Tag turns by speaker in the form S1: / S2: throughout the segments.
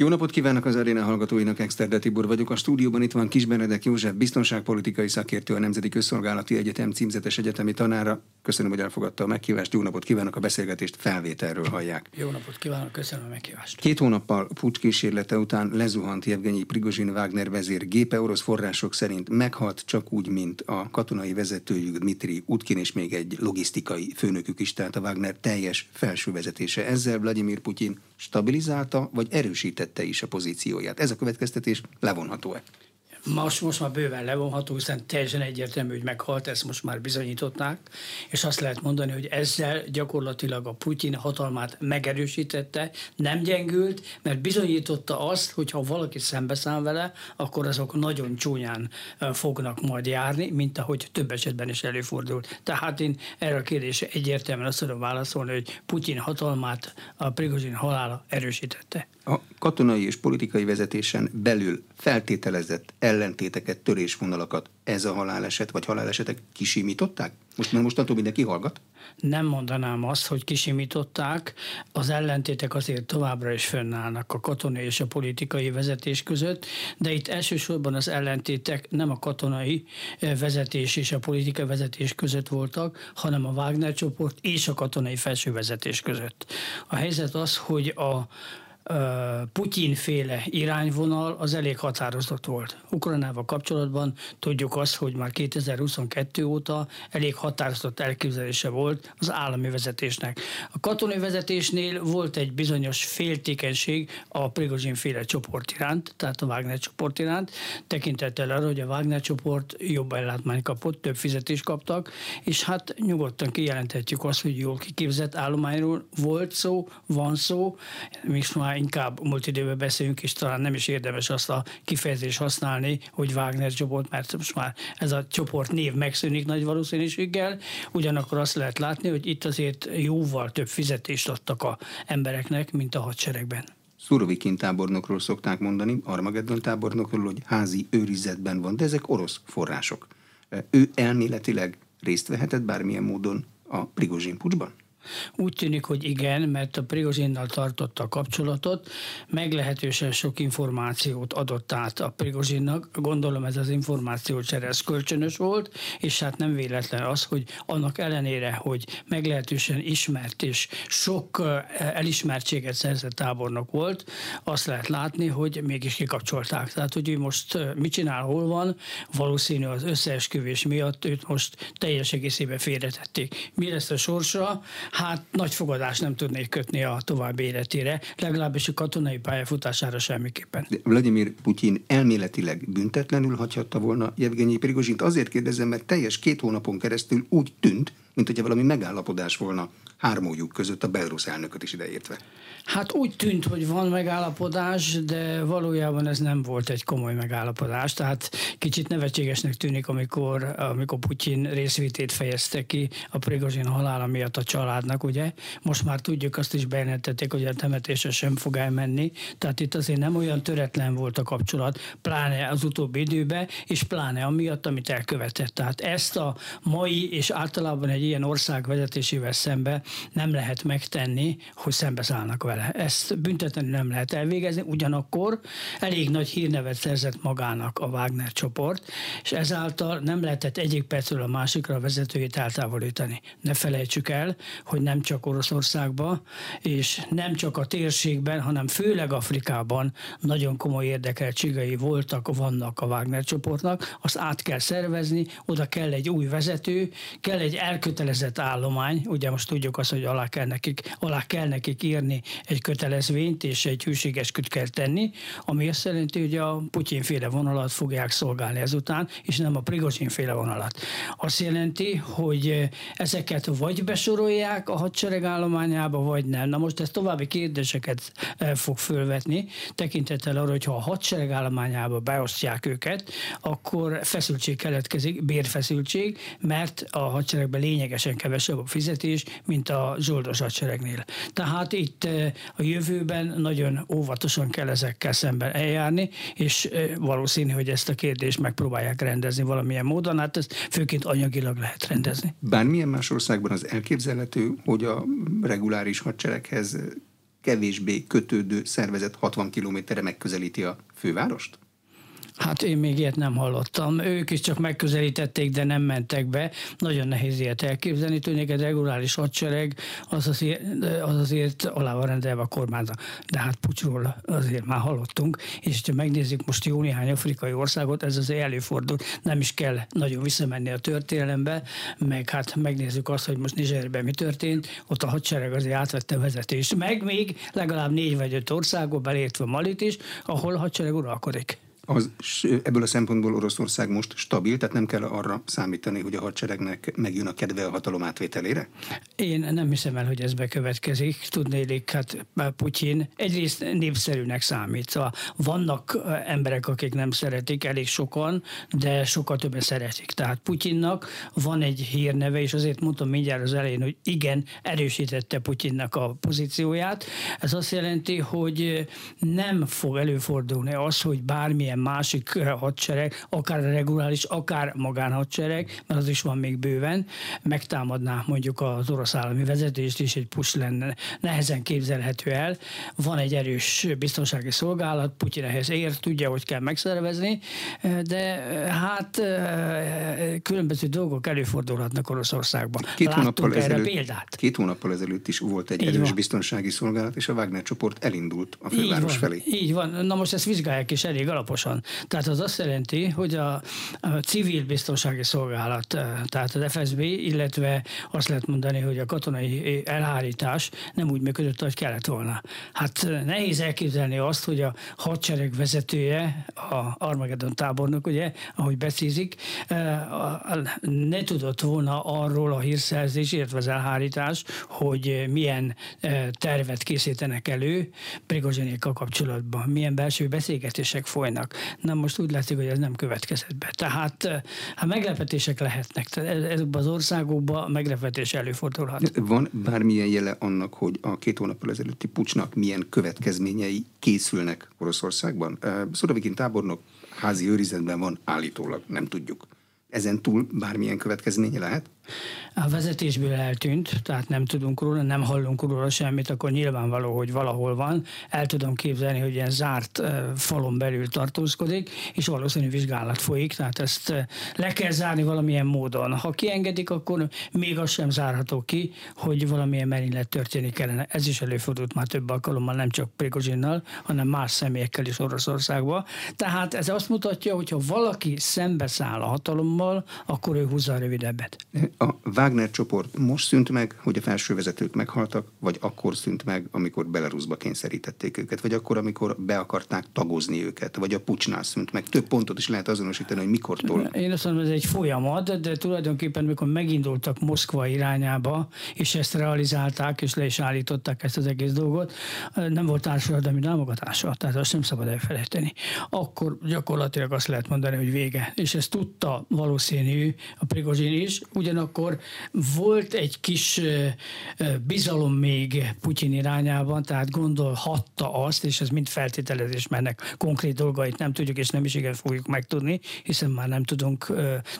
S1: Jó napot kívánok az aréna hallgatóinak, Exterde Tibor vagyok. A stúdióban itt van Kis Benedek József, biztonságpolitikai szakértő, a Nemzeti Közszolgálati Egyetem címzetes egyetemi tanára. Köszönöm, hogy elfogadta a meghívást. Jó napot kívánok, a beszélgetést felvételről hallják.
S2: Jó napot kívánok, köszönöm a meghívást.
S1: Két hónappal pucs kísérlete után lezuhant Jevgenyi Prigozsin Wagner vezér gépe orosz források szerint meghalt csak úgy, mint a katonai vezetőjük Dmitri Utkin és még egy logisztikai főnökük is, tehát a Wagner teljes felső vezetése. Ezzel Vladimir Putyin stabilizálta vagy erősítette is a pozícióját. Ez a következtetés levonható-e?
S2: Most, most már bőven levonható, hiszen teljesen egyértelmű, hogy meghalt, ezt most már bizonyították, és azt lehet mondani, hogy ezzel gyakorlatilag a Putyin hatalmát megerősítette, nem gyengült, mert bizonyította azt, hogy ha valaki szembeszáll vele, akkor azok nagyon csúnyán fognak majd járni, mint ahogy több esetben is előfordult. Tehát én erre a kérdésre egyértelműen azt tudom válaszolni, hogy Putyin hatalmát a Prigozsin halála erősítette.
S1: A katonai és politikai vezetésen belül feltételezett ellentéteket, törésvonalakat ez a haláleset vagy halálesetek kisimították? Most mert mostantól mindenki hallgat?
S2: Nem mondanám azt, hogy kisimították. Az ellentétek azért továbbra is fönnállnak a katonai és a politikai vezetés között, de itt elsősorban az ellentétek nem a katonai eh, vezetés és a politikai vezetés között voltak, hanem a Wagner csoport és a katonai felsővezetés között. A helyzet az, hogy a Putyin-féle irányvonal az elég határozott volt. Ukrajnával kapcsolatban tudjuk azt, hogy már 2022 óta elég határozott elképzelése volt az állami vezetésnek. A katonai vezetésnél volt egy bizonyos féltékenység a Prigozsin-féle csoport iránt, tehát a Wagner csoport iránt, tekintettel arra, hogy a Wagner csoport jobb ellátmány kapott, több fizetést kaptak, és hát nyugodtan kijelenthetjük azt, hogy jól kiképzett állományról volt szó, van szó, és már inkább múlt időben beszélünk, és talán nem is érdemes azt a kifejezést használni, hogy Wagner csoport, mert most már ez a csoport név megszűnik nagy valószínűséggel, ugyanakkor azt lehet látni, hogy itt azért jóval több fizetést adtak a embereknek, mint a hadseregben.
S1: Szurovikin tábornokról szokták mondani, Armageddon tábornokról, hogy házi őrizetben van, de ezek orosz források. Ő elméletileg részt vehetett bármilyen módon a Prigozsin pucsban?
S2: Úgy tűnik, hogy igen, mert a Prigozsinnal tartotta a kapcsolatot, meglehetősen sok információt adott át a Prigozsinnak. Gondolom ez az információ ez kölcsönös volt, és hát nem véletlen az, hogy annak ellenére, hogy meglehetősen ismert és sok elismertséget szerzett tábornok volt, azt lehet látni, hogy mégis kikapcsolták. Tehát, hogy ő most mit csinál, hol van, valószínű az összeesküvés miatt őt most teljes egészében félretették. Mi lesz a sorsa? Hát nagy fogadást nem tudnék kötni a további életére, legalábbis a katonai pályafutására semmiképpen.
S1: De Vladimir Putyin elméletileg büntetlenül hagyhatta volna Jevgenyi Prigozsint. Azért kérdezem, mert teljes két hónapon keresztül úgy tűnt, mint hogyha valami megállapodás volna hármójuk között a Belarus elnököt is ideértve.
S2: Hát úgy tűnt, hogy van megállapodás, de valójában ez nem volt egy komoly megállapodás. Tehát kicsit nevetségesnek tűnik, amikor, amikor Putyin részvétét fejezte ki a Prigozsin halála miatt a családnak, ugye? Most már tudjuk, azt is bejelentették, hogy a temetésre sem fog elmenni. Tehát itt azért nem olyan töretlen volt a kapcsolat, pláne az utóbbi időben, és pláne amiatt, amit elkövetett. Tehát ezt a mai és általában egy ilyen ország vezetésével szembe nem lehet megtenni, hogy szembeszállnak vele. Ezt büntetlenül nem lehet elvégezni, ugyanakkor elég nagy hírnevet szerzett magának a Wagner csoport, és ezáltal nem lehetett egyik percről a másikra a vezetőjét eltávolítani. Ne felejtsük el, hogy nem csak Oroszországban, és nem csak a térségben, hanem főleg Afrikában nagyon komoly érdekeltségei voltak, vannak a Wagner csoportnak, azt át kell szervezni, oda kell egy új vezető, kell egy elkötelezett állomány, ugye most tudjuk azt, hogy alá kell nekik, alá kell nekik írni egy kötelezvényt, és egy hűségesküt kell tenni, ami azt jelenti, hogy a Putyin féle vonalat fogják szolgálni ezután, és nem a Prigozsin féle vonalat. Azt jelenti, hogy ezeket vagy besorolják a hadsereg állományába, vagy nem. Na most ez további kérdéseket eh, fog fölvetni, tekintettel arra, hogy ha a hadsereg állományába beosztják őket, akkor feszültség keletkezik, bérfeszültség, mert a hadseregben lényegesen kevesebb a fizetés, mint a zsoldos hadseregnél. Tehát itt eh, a jövőben nagyon óvatosan kell ezekkel szemben eljárni, és eh, valószínű, hogy ezt a kérdést megpróbálják rendezni valamilyen módon, hát ezt főként anyagilag lehet rendezni.
S1: Bármilyen más országban az elképzelhető, hogy a reguláris hadsereghez kevésbé kötődő szervezet 60 kilométerre megközelíti a fővárost?
S2: Hát én még ilyet nem hallottam. Ők is csak megközelítették, de nem mentek be. Nagyon nehéz ilyet elképzelni. Tudnék, egy reguláris hadsereg az azért, az azért alá van rendelve a kormányra. De hát pucsról azért már hallottunk. És ha megnézzük most jó néhány afrikai országot, ez azért előfordul. Nem is kell nagyon visszamenni a történelembe, meg hát megnézzük azt, hogy most Nizserben mi történt. Ott a hadsereg azért átvette a vezetést. Meg még legalább négy vagy öt országot, belértve Malit is, ahol a hadsereg uralkodik
S1: az, ebből a szempontból Oroszország most stabil, tehát nem kell arra számítani, hogy a hadseregnek megjön a kedve a hatalom átvételére?
S2: Én nem hiszem el, hogy ez bekövetkezik. Tudnélik, hát Putyin egyrészt népszerűnek számít. Szóval vannak emberek, akik nem szeretik, elég sokan, de sokkal többen szeretik. Tehát Putyinnak van egy hírneve, és azért mondtam mindjárt az elején, hogy igen, erősítette Putyinnak a pozícióját. Ez azt jelenti, hogy nem fog előfordulni az, hogy bármilyen másik eh, hadsereg, akár reguláris, akár magánhadsereg, mert az is van még bőven, megtámadná mondjuk az orosz állami vezetést is, egy push lenne, nehezen képzelhető el. Van egy erős biztonsági szolgálat, Putyin ehhez ér, tudja, hogy kell megszervezni, eh, de eh, hát különböző dolgok előfordulhatnak Oroszországban. Két hónappal erre ezelőtt, példát.
S1: Két hónappal ezelőtt is volt egy így erős van. biztonsági szolgálat, és a Wagner csoport elindult a főváros
S2: így
S1: van, felé.
S2: Így van. Na most ezt vizsgálják is elég alaposan pontosan. Tehát az azt jelenti, hogy a, a civil biztonsági szolgálat, eh, tehát az FSB, illetve azt lehet mondani, hogy a katonai elhárítás nem úgy működött, ahogy kellett volna. Hát eh, nehéz elképzelni azt, hogy a hadsereg vezetője, a Armageddon tábornok, ugye, ahogy becízik, eh, ne tudott volna arról a hírszerzés, illetve az elhárítás, hogy milyen tervet készítenek elő Prigozsinékkal kapcsolatban, milyen belső beszélgetések folynak. Na most úgy látszik, hogy ez nem következett be. Tehát eh, hát meglepetések lehetnek. Ezekben az országokban meglepetés előfordulhat.
S1: Van bármilyen jele annak, hogy a két hónappal ezelőtti pucsnak milyen következményei készülnek Oroszországban? Eh, Szodavikin tábornok házi őrizetben van állítólag, nem tudjuk. Ezen túl bármilyen következménye lehet?
S2: A vezetésből eltűnt, tehát nem tudunk róla, nem hallunk róla semmit, akkor nyilvánvaló, hogy valahol van. El tudom képzelni, hogy ilyen zárt falon belül tartózkodik, és valószínű vizsgálat folyik, tehát ezt le kell zárni valamilyen módon. Ha kiengedik, akkor még az sem zárható ki, hogy valamilyen merénylet történik kellene. Ez is előfordult már több alkalommal, nem csak Prigozsinnal, hanem más személyekkel is Oroszországba. Tehát ez azt mutatja, hogy ha valaki szembeszáll a hatalommal, akkor ő húzza a rövidebbet.
S1: A Wagner csoport most szűnt meg, hogy a felső vezetők meghaltak, vagy akkor szűnt meg, amikor Belarusba kényszerítették őket, vagy akkor, amikor be akarták tagozni őket, vagy a pucsnál szűnt meg. Több pontot is lehet azonosítani, hogy mikortól.
S2: Én azt mondom, ez egy folyamat, de tulajdonképpen, amikor megindultak Moszkva irányába, és ezt realizálták, és le is állították ezt az egész dolgot, nem volt társadalmi támogatása, tehát azt nem szabad elfelejteni. Akkor gyakorlatilag azt lehet mondani, hogy vége. És ezt tudta valószínű a Prigozsin is, ugyanakkor volt egy kis bizalom még Putyin irányában, tehát gondolhatta azt, és ez mind feltételezés, mert ennek konkrét dolgait nem tudjuk, és nem is igen fogjuk megtudni, hiszen már nem tudunk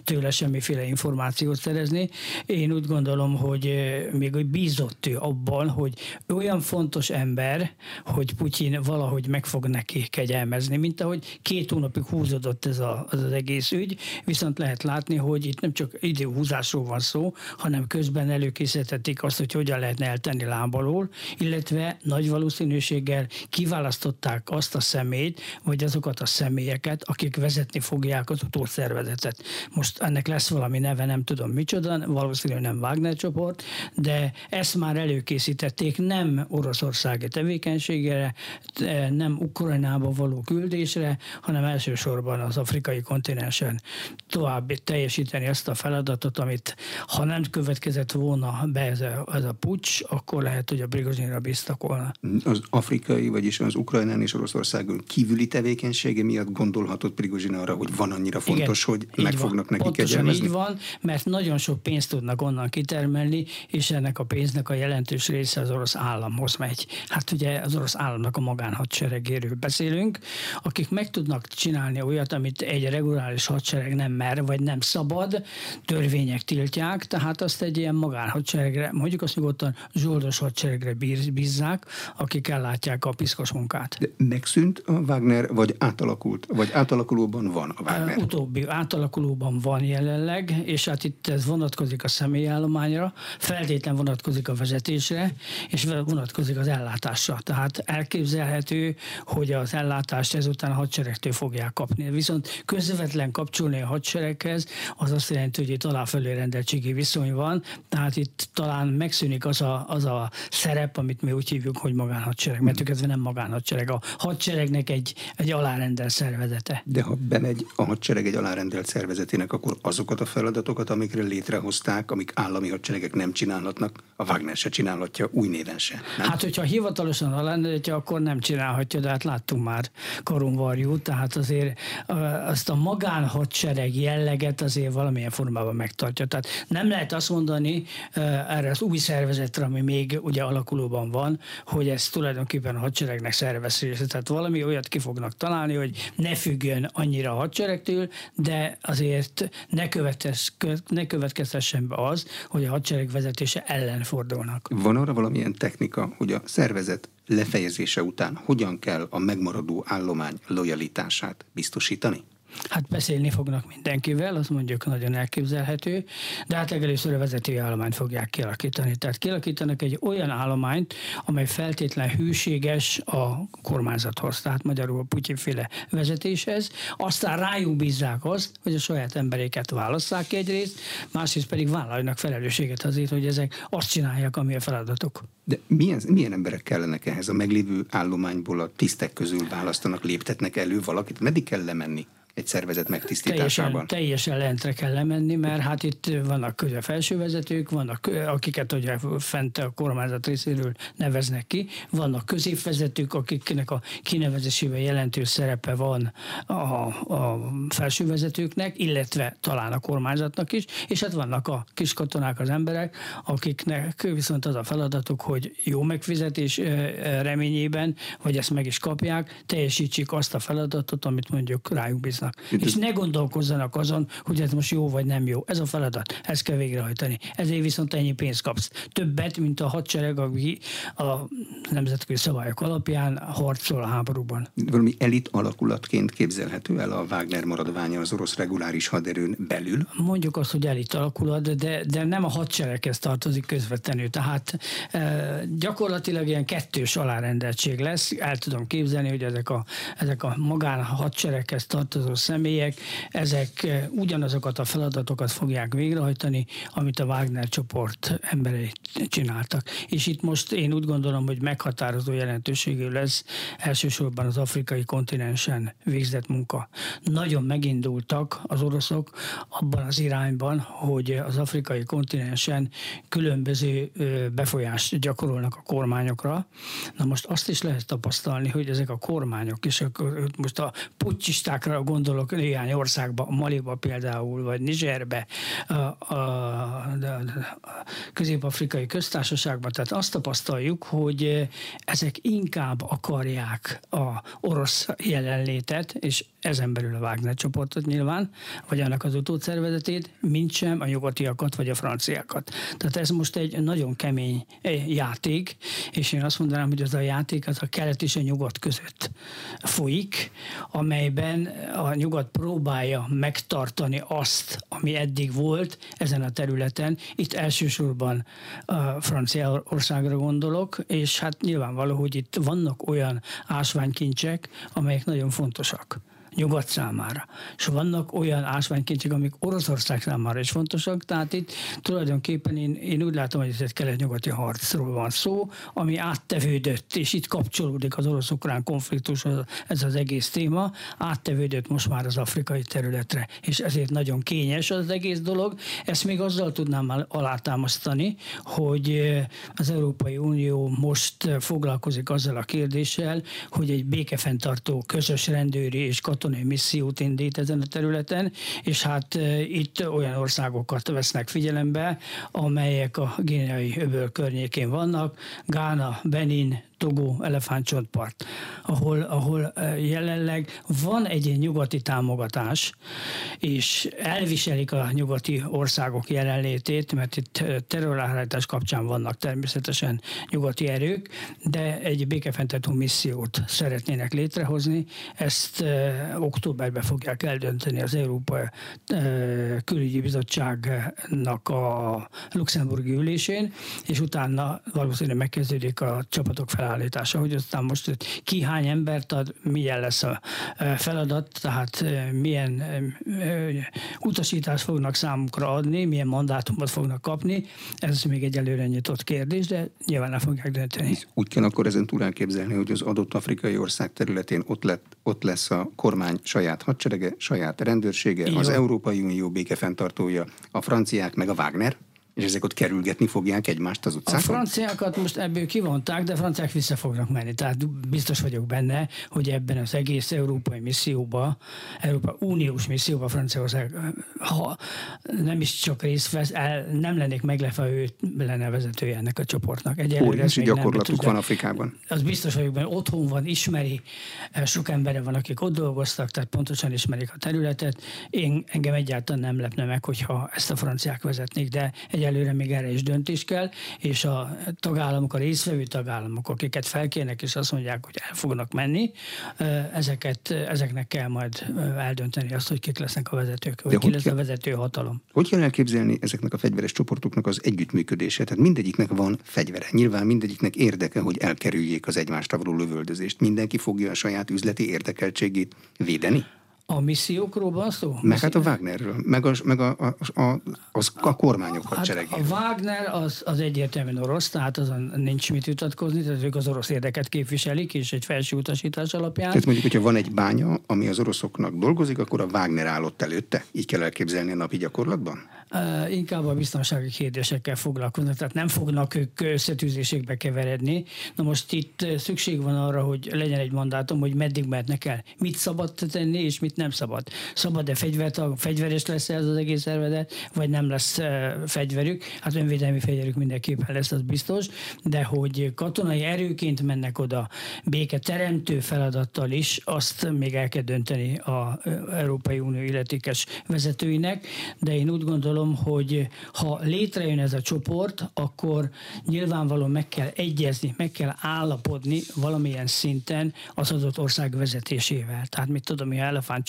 S2: tőle semmiféle információt szerezni. Én úgy gondolom, hogy még hogy bízott ő abban, hogy olyan fontos ember, hogy Putyin valahogy meg fog neki kegyelmezni, mint ahogy két hónapig húzódott ez a, az, az egész ügy, viszont lehet látni, hogy itt nem csak időhúzásról van szó, hanem közben előkészítették azt, hogy hogyan lehetne eltenni lábalól, illetve nagy valószínűséggel kiválasztották azt a szemét, vagy azokat a személyeket, akik vezetni fogják az utószervezetet. Most ennek lesz valami neve, nem tudom micsoda, valószínűleg nem Wagner csoport, de ezt már előkészítették nem oroszországi tevékenységére, nem Ukrajnába való küldésre, hanem elsősorban az afrikai kontinensen tovább teljesíteni azt a feladatot, amit ha nem következett volna be ez a, ez a pucs, akkor lehet, hogy a Brigozsinra bíztak volna.
S1: Az afrikai, vagyis az Ukrajnán és Oroszországon kívüli tevékenysége miatt gondolhatott Prigozsin arra, hogy van annyira fontos, Igen, hogy meg van. fognak neki Pontosan kegyelmezni?
S2: így van, mert nagyon sok pénzt tudnak onnan kitermelni, és ennek a pénznek a jelentős része az orosz államhoz megy. Hát ugye az orosz államnak a magánhadseregéről beszélünk, akik meg tudnak csinálni olyat, amit egy reguláris hadsereg nem mer, vagy nem szabad, törvények tiltják, eltiltják, tehát azt egy ilyen magánhadseregre, mondjuk azt nyugodtan zsoldos hadseregre bízzák, akik ellátják a piszkos munkát.
S1: De megszűnt a Wagner, vagy átalakult, vagy átalakulóban van a Wagner?
S2: Utóbbi átalakulóban van jelenleg, és hát itt ez vonatkozik a személyállományra, feltétlen vonatkozik a vezetésre, és vonatkozik az ellátásra. Tehát elképzelhető, hogy az ellátást ezután a hadseregtől fogják kapni. Viszont közvetlen kapcsolni a hadsereghez, az azt jelenti, hogy itt aláfelé rendeltségi viszony van, tehát itt talán megszűnik az a, az a szerep, amit mi úgy hívjuk, hogy magánhadsereg, mert ez nem magánhadsereg. A hadseregnek egy, egy alárendelt szervezete.
S1: De ha bemegy a hadsereg egy alárendelt szervezetének, akkor azokat a feladatokat, amikre létrehozták, amik állami hadseregek nem csinálhatnak, a Wagner se csinálhatja új néven se.
S2: Nem? Hát, hogyha hivatalosan alárendeltje, akkor nem csinálhatja, de hát láttunk már korunvarjú, tehát azért azt a magánhadsereg jelleget azért valamilyen formában megtartja. Tehát nem lehet azt mondani erre az új szervezetre, ami még ugye alakulóban van, hogy ez tulajdonképpen a hadseregnek szervez. Tehát valami olyat ki fognak találni, hogy ne függjön annyira a hadseregtől, de azért ne, ne következtessen be az, hogy a hadsereg vezetése ellen fordulnak.
S1: Van arra valamilyen technika, hogy a szervezet lefejezése után hogyan kell a megmaradó állomány lojalitását biztosítani?
S2: Hát beszélni fognak mindenkivel, az mondjuk nagyon elképzelhető, de hát legelőször a vezető állományt fogják kialakítani. Tehát kialakítanak egy olyan állományt, amely feltétlen hűséges a kormányzathoz, tehát magyarul a Putyinféle vezetéshez, aztán rájuk bízzák azt, hogy a saját emberéket válasszák egyrészt, másrészt pedig vállaljanak felelősséget azért, hogy ezek azt csinálják, ami a feladatok.
S1: De milyen, milyen emberek kellenek ehhez a meglévő állományból a tisztek közül választanak, léptetnek elő valakit? Meddig kell lemenni? Egy szervezet megtisztításában?
S2: Teljesen, teljesen lentre kell lemenni, mert hát itt vannak a felső vezetők, vannak, akiket ugye fent a kormányzat részéről neveznek ki, vannak középvezetők, akiknek a kinevezésében jelentős szerepe van a, a felső vezetőknek, illetve talán a kormányzatnak is, és hát vannak a kis katonák, az emberek, akiknek viszont az a feladatuk, hogy jó megfizetés reményében, vagy ezt meg is kapják, teljesítsék azt a feladatot, amit mondjuk rájuk bíznak dolgoznak. És ne gondolkozzanak azon, hogy ez most jó vagy nem jó. Ez a feladat, ezt kell végrehajtani. Ezért viszont ennyi pénzt kapsz. Többet, mint a hadsereg, aki a nemzetközi szabályok alapján harcol a háborúban.
S1: Valami elit alakulatként képzelhető el a Wagner maradványa az orosz reguláris haderőn belül?
S2: Mondjuk azt, hogy elit alakulat, de, de nem a hadsereghez tartozik közvetlenül. Tehát e, gyakorlatilag ilyen kettős alárendeltség lesz. El tudom képzelni, hogy ezek a, ezek a magán hadsereghez tartozó személyek, ezek eh, ugyanazokat a feladatokat fogják végrehajtani, amit a Wagner csoport emberei csináltak. És itt most én úgy gondolom, hogy meghatározó jelentőségű lesz elsősorban az afrikai kontinensen végzett munka. Nagyon megindultak az oroszok abban az irányban, hogy az afrikai kontinensen különböző befolyást gyakorolnak a kormányokra. Na most azt is lehet tapasztalni, hogy ezek a kormányok, és most a pucsistákra gondolunk, gondolok néhány országba, Maliba például, vagy Nigerbe, a, a, a, a közép-afrikai köztársaságban, tehát azt tapasztaljuk, hogy ezek inkább akarják a orosz jelenlétet, és ezen belül a Wagner csoportot nyilván, vagy annak az utódszervezetét, mint sem a nyugatiakat, vagy a franciákat. Tehát ez most egy nagyon kemény eh, játék, és én azt mondanám, hogy az a játék az a kelet és a nyugat között folyik, amelyben a nyugat próbálja megtartani azt, ami eddig volt ezen a területen. Itt elsősorban a Franciaországra gondolok, és hát nyilvánvaló, hogy itt vannak olyan ásványkincsek, amelyek nagyon fontosak nyugat számára. És vannak olyan ásványkincsek, amik Oroszország számára is fontosak, tehát itt tulajdonképpen én, én úgy látom, hogy ez egy kelet-nyugati harcról van szó, ami áttevődött, és itt kapcsolódik az orosz-ukrán konfliktus, ez az egész téma, áttevődött most már az afrikai területre, és ezért nagyon kényes az egész dolog. Ezt még azzal tudnám alátámasztani, hogy az Európai Unió most foglalkozik azzal a kérdéssel, hogy egy békefenntartó közös rendőri és katonai missziót indít ezen a területen, és hát e, itt olyan országokat vesznek figyelembe, amelyek a Géniai öböl környékén vannak, Gána, Benin, Togó elefántcsontpart, ahol, ahol jelenleg van egy nyugati támogatás, és elviselik a nyugati országok jelenlétét, mert itt terrorálhárítás kapcsán vannak természetesen nyugati erők, de egy békefenntartó missziót szeretnének létrehozni. Ezt októberben fogják eldönteni az Európai Külügyi Bizottságnak a luxemburgi ülésén, és utána valószínűleg megkezdődik a csapatok felállítása, hogy aztán most ki hány embert ad, milyen lesz a feladat, tehát milyen utasítást fognak számukra adni, milyen mandátumot fognak kapni, ez még egy előre nyitott kérdés, de nyilván nem fogják dönteni.
S1: Úgy kell akkor ezen túl elképzelni, hogy az adott afrikai ország területén ott, lett, ott lesz a kormány saját hadserege, saját rendőrsége, Igen. az Európai Unió békefenntartója, a franciák meg a Wagner? És ezek ott kerülgetni fogják egymást az utcákon?
S2: A franciákat most ebből kivonták, de a franciák vissza fognak menni. Tehát biztos vagyok benne, hogy ebben az egész európai misszióba, Európa Uniós misszióba Franciaország, ha nem is csak részt vesz, el, nem lennék meglepve, ő lenne vezetője ennek a csoportnak.
S1: Óriási gyakorlatuk van Afrikában.
S2: Az biztos vagyok benne, otthon van, ismeri, sok embere van, akik ott dolgoztak, tehát pontosan ismerik a területet. Én engem egyáltalán nem lepne meg, hogyha ezt a franciák vezetnék, de egy egyelőre még erre is döntés kell, és a tagállamok, a részvevő tagállamok, akiket felkérnek, és azt mondják, hogy el fognak menni, ezeket, ezeknek kell majd eldönteni azt, hogy kik lesznek a vezetők, vagy ki lesz kell, a vezető hatalom.
S1: Hogy kell elképzelni ezeknek a fegyveres csoportoknak az együttműködését? Tehát mindegyiknek van fegyvere. Nyilván mindegyiknek érdeke, hogy elkerüljék az egymást lövöldözést. Mindenki fogja a saját üzleti érdekeltségét védeni?
S2: A missziókról van szó?
S1: Meg hát a Wagnerről, meg a, meg a, a, a, az, a kormányok.
S2: Hát a Wagner az, az egyértelműen orosz, tehát azon nincs mit vitatkozni, tehát ők az orosz érdeket képviselik, és egy felső utasítás alapján.
S1: Tehát mondjuk, hogyha van egy bánya, ami az oroszoknak dolgozik, akkor a Wagner állott előtte? Így kell elképzelni a napi gyakorlatban?
S2: Inkább a biztonsági kérdésekkel foglalkoznak, tehát nem fognak ők összetűzésekbe keveredni. Na most itt szükség van arra, hogy legyen egy mandátum, hogy meddig mehetnek el. Mit szabad tenni, és mit nem szabad. Szabad-e fegyvert, fegyveres lesz ez az egész szervezet, vagy nem lesz fegyverük? Hát önvédelmi fegyverük mindenképpen lesz, az biztos, de hogy katonai erőként mennek oda béke teremtő feladattal is, azt még el kell dönteni a Európai Unió illetékes vezetőinek, de én úgy gondolom, hogy ha létrejön ez a csoport, akkor nyilvánvalóan meg kell egyezni, meg kell állapodni valamilyen szinten az adott ország vezetésével. Tehát mit tudom, hogy elefánt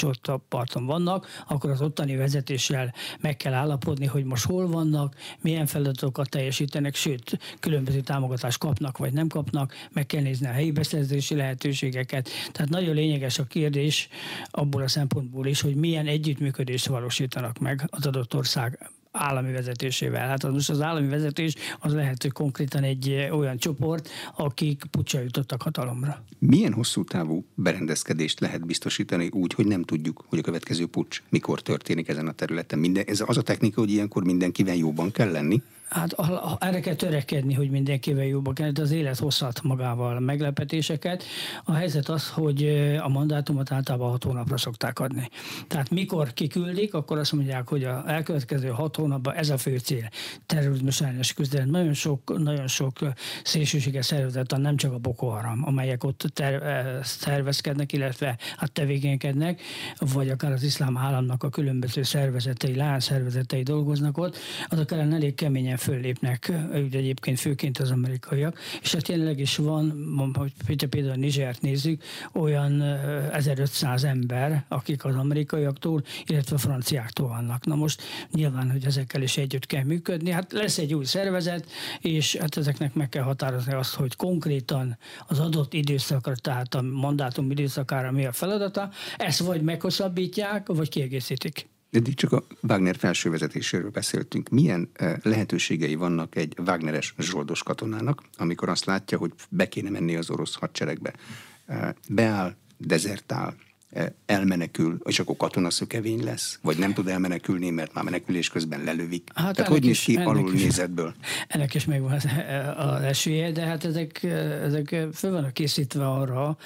S2: parton vannak, akkor az ottani vezetéssel meg kell állapodni, hogy most hol vannak, milyen feladatokat teljesítenek, sőt, különböző támogatást kapnak vagy nem kapnak, meg kell nézni a helyi beszerzési lehetőségeket. Tehát nagyon lényeges a kérdés abból a szempontból is, hogy milyen együttműködést valósítanak meg az adott ország állami vezetésével. Hát az most az állami vezetés az lehet, hogy konkrétan egy olyan csoport, akik pucsa jutottak hatalomra.
S1: Milyen hosszú távú berendezkedést lehet biztosítani úgy, hogy nem tudjuk, hogy a következő pucs mikor történik ezen a területen? Minden, ez az a technika, hogy ilyenkor mindenkivel jóban kell lenni?
S2: Hát erre kell törekedni, hogy mindenkivel jobban kell, de az élet hozhat magával meglepetéseket. A helyzet az, hogy a mandátumot általában hat hónapra szokták adni. Tehát mikor kiküldik, akkor azt mondják, hogy a elkövetkező hat hónapban ez a fő cél. Terrorizmus ellenes küzdelem. Nagyon sok, nagyon sok szélsőséges szervezet, nem csak a Boko Haram, amelyek ott ter, tervezkednek, illetve hát tevékenykednek, vagy akár az iszlám államnak a különböző szervezetei, szervezetei dolgoznak ott, azok ellen elég keményen föllépnek, egyébként főként az amerikaiak, és hát jelenleg is van, hogy például a Nizsert nézzük, olyan 1500 ember, akik az amerikaiaktól, illetve a franciáktól vannak. Na most nyilván, hogy ezekkel is együtt kell működni, hát lesz egy új szervezet, és hát ezeknek meg kell határozni azt, hogy konkrétan az adott időszakra, tehát a mandátum időszakára mi a feladata, ezt vagy meghosszabbítják, vagy kiegészítik.
S1: Eddig csak a Wagner felső vezetéséről beszéltünk. Milyen eh, lehetőségei vannak egy Wagneres zsoldos katonának, amikor azt látja, hogy be kéne menni az orosz hadseregbe? Beáll, dezertál, elmenekül, és akkor katonaszökevény lesz? Vagy nem tud elmenekülni, mert már menekülés közben lelövik? Hát Tehát hogy néz ki alul nézetből?
S2: Ennek is megvan az, az esélye, de hát ezek, ezek föl vannak készítve arra,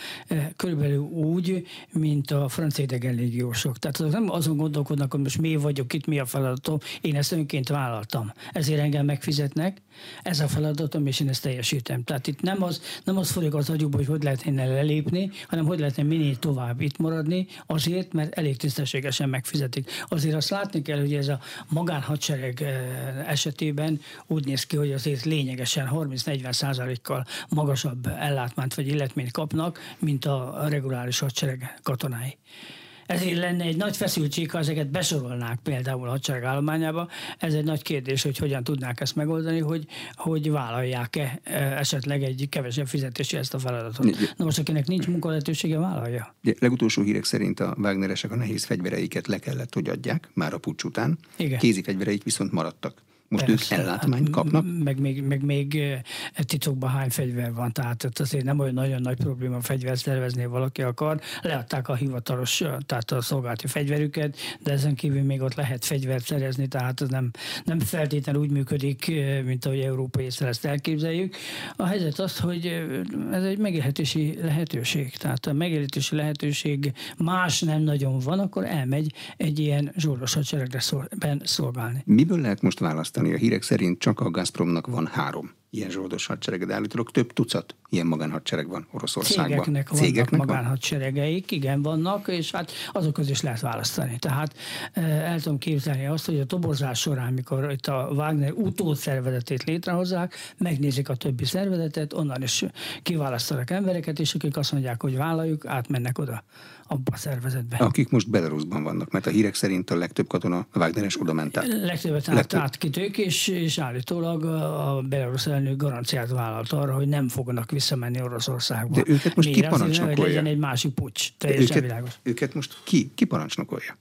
S2: körülbelül úgy, mint a francia idegenlégiósok. Tehát azok nem azon gondolkodnak, hogy most mi vagyok itt, mi a feladatom, én ezt önként vállaltam. Ezért engem megfizetnek, ez a feladatom, és én ezt teljesítem. Tehát itt nem az, nem az folyik az agyukba, hogy hogy lehet innen lelépni, hanem hogy lehetne minél tovább itt maradni, azért, mert elég tisztességesen megfizetik. Azért azt látni kell, hogy ez a magánhadsereg eh, esetében úgy néz ki, hogy azért lényegesen 30-40 százalékkal magasabb ellátmányt vagy illetményt kapnak, mint a reguláris hadsereg katonái. Ezért lenne egy nagy feszültség, ha ezeket besorolnák például a hadsereg állományába. Ez egy nagy kérdés, hogy hogyan tudnák ezt megoldani, hogy, hogy vállalják-e e, esetleg egy kevesebb fizetési ezt a feladatot. Na most, akinek nincs munkalehetősége, vállalja.
S1: De legutolsó hírek szerint a Wagneresek a nehéz fegyvereiket le kellett, hogy adják, már a pucs után. Igen. Kézi fegyvereik viszont maradtak. Most ők ellátmányt kapnak?
S2: Meg még, meg még titokban hány fegyver van, tehát azért nem olyan nagyon nagy probléma fegyvert szervezni, valaki akar. Leadták a hivatalos, tehát a szolgálati fegyverüket, de ezen kívül még ott lehet fegyvert szerezni, tehát ez nem, nem feltétlenül úgy működik, mint ahogy európai észre ezt elképzeljük. A helyzet az, hogy ez egy megélhetési lehetőség, tehát a megélhetési lehetőség más nem nagyon van, akkor elmegy egy ilyen zsóros hadseregre szolgálni.
S1: Miből lehet most választani? A hírek szerint csak a Gazpromnak van három ilyen zsoldos hadsereged állítólag több tucat ilyen magánhadsereg van Oroszországban.
S2: Cégeknek, Cégeknek vannak magánhadseregeik, igen vannak, és hát azok közül is lehet választani. Tehát eh, el tudom képzelni azt, hogy a toborzás során, mikor itt a Wagner utódszervezetét létrehozzák, megnézik a többi szervezetet, onnan is kiválasztanak embereket, és akik azt mondják, hogy vállaljuk, átmennek oda abba a szervezetbe.
S1: Akik most Belarusban vannak, mert a hírek szerint a legtöbb katona Wagneres oda ment át.
S2: Legtöbbet át, Legtöbb. átkitők, és, és állítólag a Belarus elnök garanciát vállalt arra, hogy nem fognak visszamenni Oroszországba.
S1: De őket most Miért? ki parancsnokolja?
S2: legyen egy másik pucs, teljesen
S1: őket,
S2: világos.
S1: Őket most ki, ki parancsnokolja?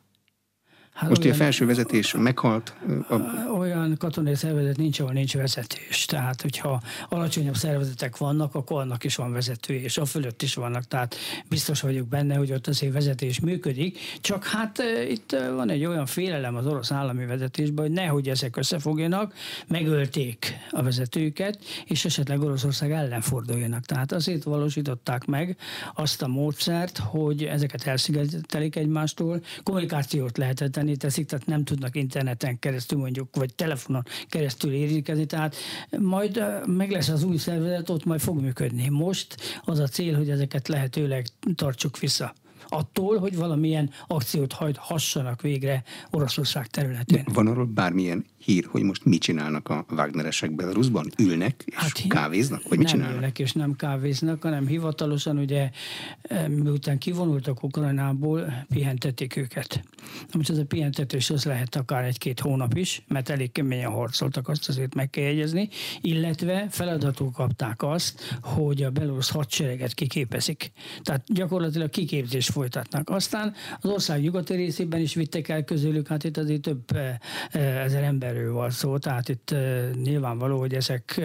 S1: Hát Most olyan, a felső vezetés meghalt?
S2: A... Olyan katonai szervezet nincs, ahol nincs vezetés. Tehát, hogyha alacsonyabb szervezetek vannak, akkor annak is van vezető, és a fölött is vannak. Tehát biztos vagyok benne, hogy ott azért vezetés működik. Csak hát itt van egy olyan félelem az orosz állami vezetésben, hogy nehogy ezek összefogjanak, megölték a vezetőket, és esetleg Oroszország ellen forduljanak. Tehát azért valósították meg azt a módszert, hogy ezeket elszigetelik egymástól, kommunikációt lehetett érteni teszik, tehát nem tudnak interneten keresztül mondjuk, vagy telefonon keresztül érintkezni, tehát majd meg lesz az új szervezet, ott majd fog működni. Most az a cél, hogy ezeket lehetőleg tartsuk vissza attól, hogy valamilyen akciót hajt hassanak végre Oroszország területén.
S1: De van arról bármilyen hír, hogy most mit csinálnak a Wagneresek Belarusban? Ülnek és hát, kávéznak? Vagy mit
S2: nem
S1: csinálnak?
S2: ülnek és nem kávéznak, hanem hivatalosan ugye eh, miután kivonultak Ukrajnából, pihentették őket. Most ez a pihentetés az lehet akár egy-két hónap is, mert elég keményen harcoltak, azt azért meg kell jegyezni, illetve feladatul kapták azt, hogy a belorusz hadsereget kiképezik. Tehát gyakorlatilag kiképzés folytatnak. Aztán az ország nyugati részében is vittek el közülük, hát itt azért több eh, eh, ezer emberről van szó, tehát itt eh, nyilvánvaló, hogy ezek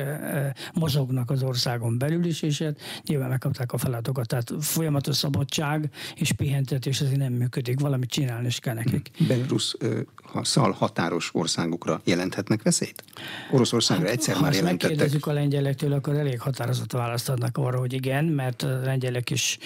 S2: mozognak az országon belül is, és hát nyilván megkapták a feladatokat. Tehát folyamatos szabadság és pihentetés azért nem működik, valamit csinálni is kell nekik.
S1: Belarus szal határos országokra jelenthetnek veszélyt? Oroszországra hát, egyszer már jelentettek. Ha
S2: megkérdezzük a lengyelektől, akkor elég határozott választ adnak arra, hogy igen, mert a lengyelek is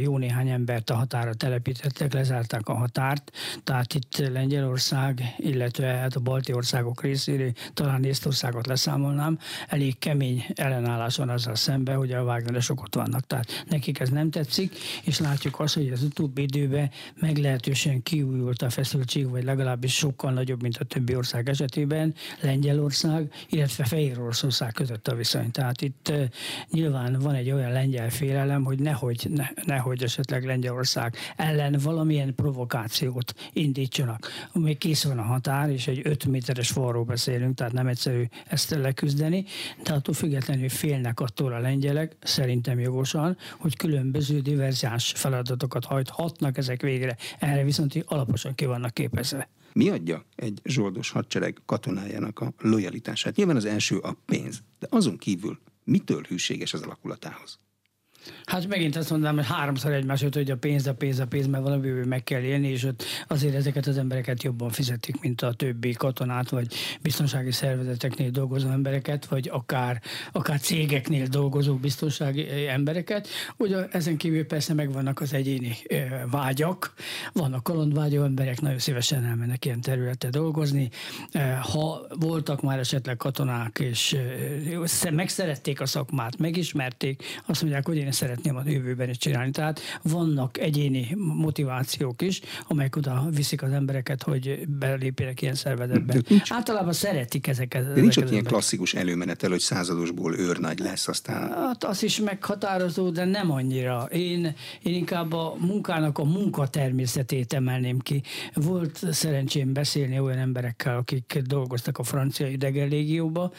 S2: jó néhány embert a határa telepítettek, lezárták a határt, tehát itt Lengyelország, illetve hát a balti országok részéről, talán Észtországot leszámolnám, elég kemény ellenállás van azzal szemben, hogy a Wagneresok ott vannak. Tehát nekik ez nem tetszik, és látjuk azt, hogy az utóbbi időben meglehetősen kiújult a feszültség, vagy legalábbis sokkal nagyobb, mint a többi ország esetében, Lengyelország, illetve Fehér Oroszország között a viszony. Tehát itt nyilván van egy olyan lengyel félelem, hogy nehogy, ne, nehogy esetleg Lengyelország ellen valamilyen provokációt indítsanak. Még kész van a határ, és egy 5 méteres falról beszélünk, tehát nem egyszerű ezt leküzdeni, de attól függetlenül félnek attól a lengyelek, szerintem jogosan, hogy különböző diverziás feladatokat hajthatnak ezek végre. Erre viszont alaposan ki vannak képezve.
S1: Mi adja egy zsoldos hadsereg katonájának a lojalitását? Nyilván az első a pénz, de azon kívül mitől hűséges az alakulatához?
S2: Hát megint azt mondanám, hogy háromszor egymás öt, hogy a pénz, a pénz, a pénz, mert valamiből meg kell élni, és ott azért ezeket az embereket jobban fizetik, mint a többi katonát, vagy biztonsági szervezeteknél dolgozó embereket, vagy akár, akár cégeknél dolgozó biztonsági eh, embereket. Ugye ezen kívül persze megvannak az egyéni eh, vágyak, vannak kalandvágyó emberek, nagyon szívesen elmennek ilyen területre dolgozni. Eh, ha voltak már esetleg katonák, és megszerették a szakmát, megismerték, azt mondják, hogy én szeretném a jövőben is csinálni. Tehát vannak egyéni motivációk is, amelyek oda viszik az embereket, hogy belépjenek ilyen szervezetbe. Általában szeretik ezeket.
S1: De nincs ott ilyen klasszikus előmenetel, hogy századosból őrnagy lesz aztán.
S2: Hát az is meghatározó, de nem annyira. Én, én inkább a munkának a munkatermészetét emelném ki. Volt szerencsém beszélni olyan emberekkel, akik dolgoztak a francia idegenlégióba,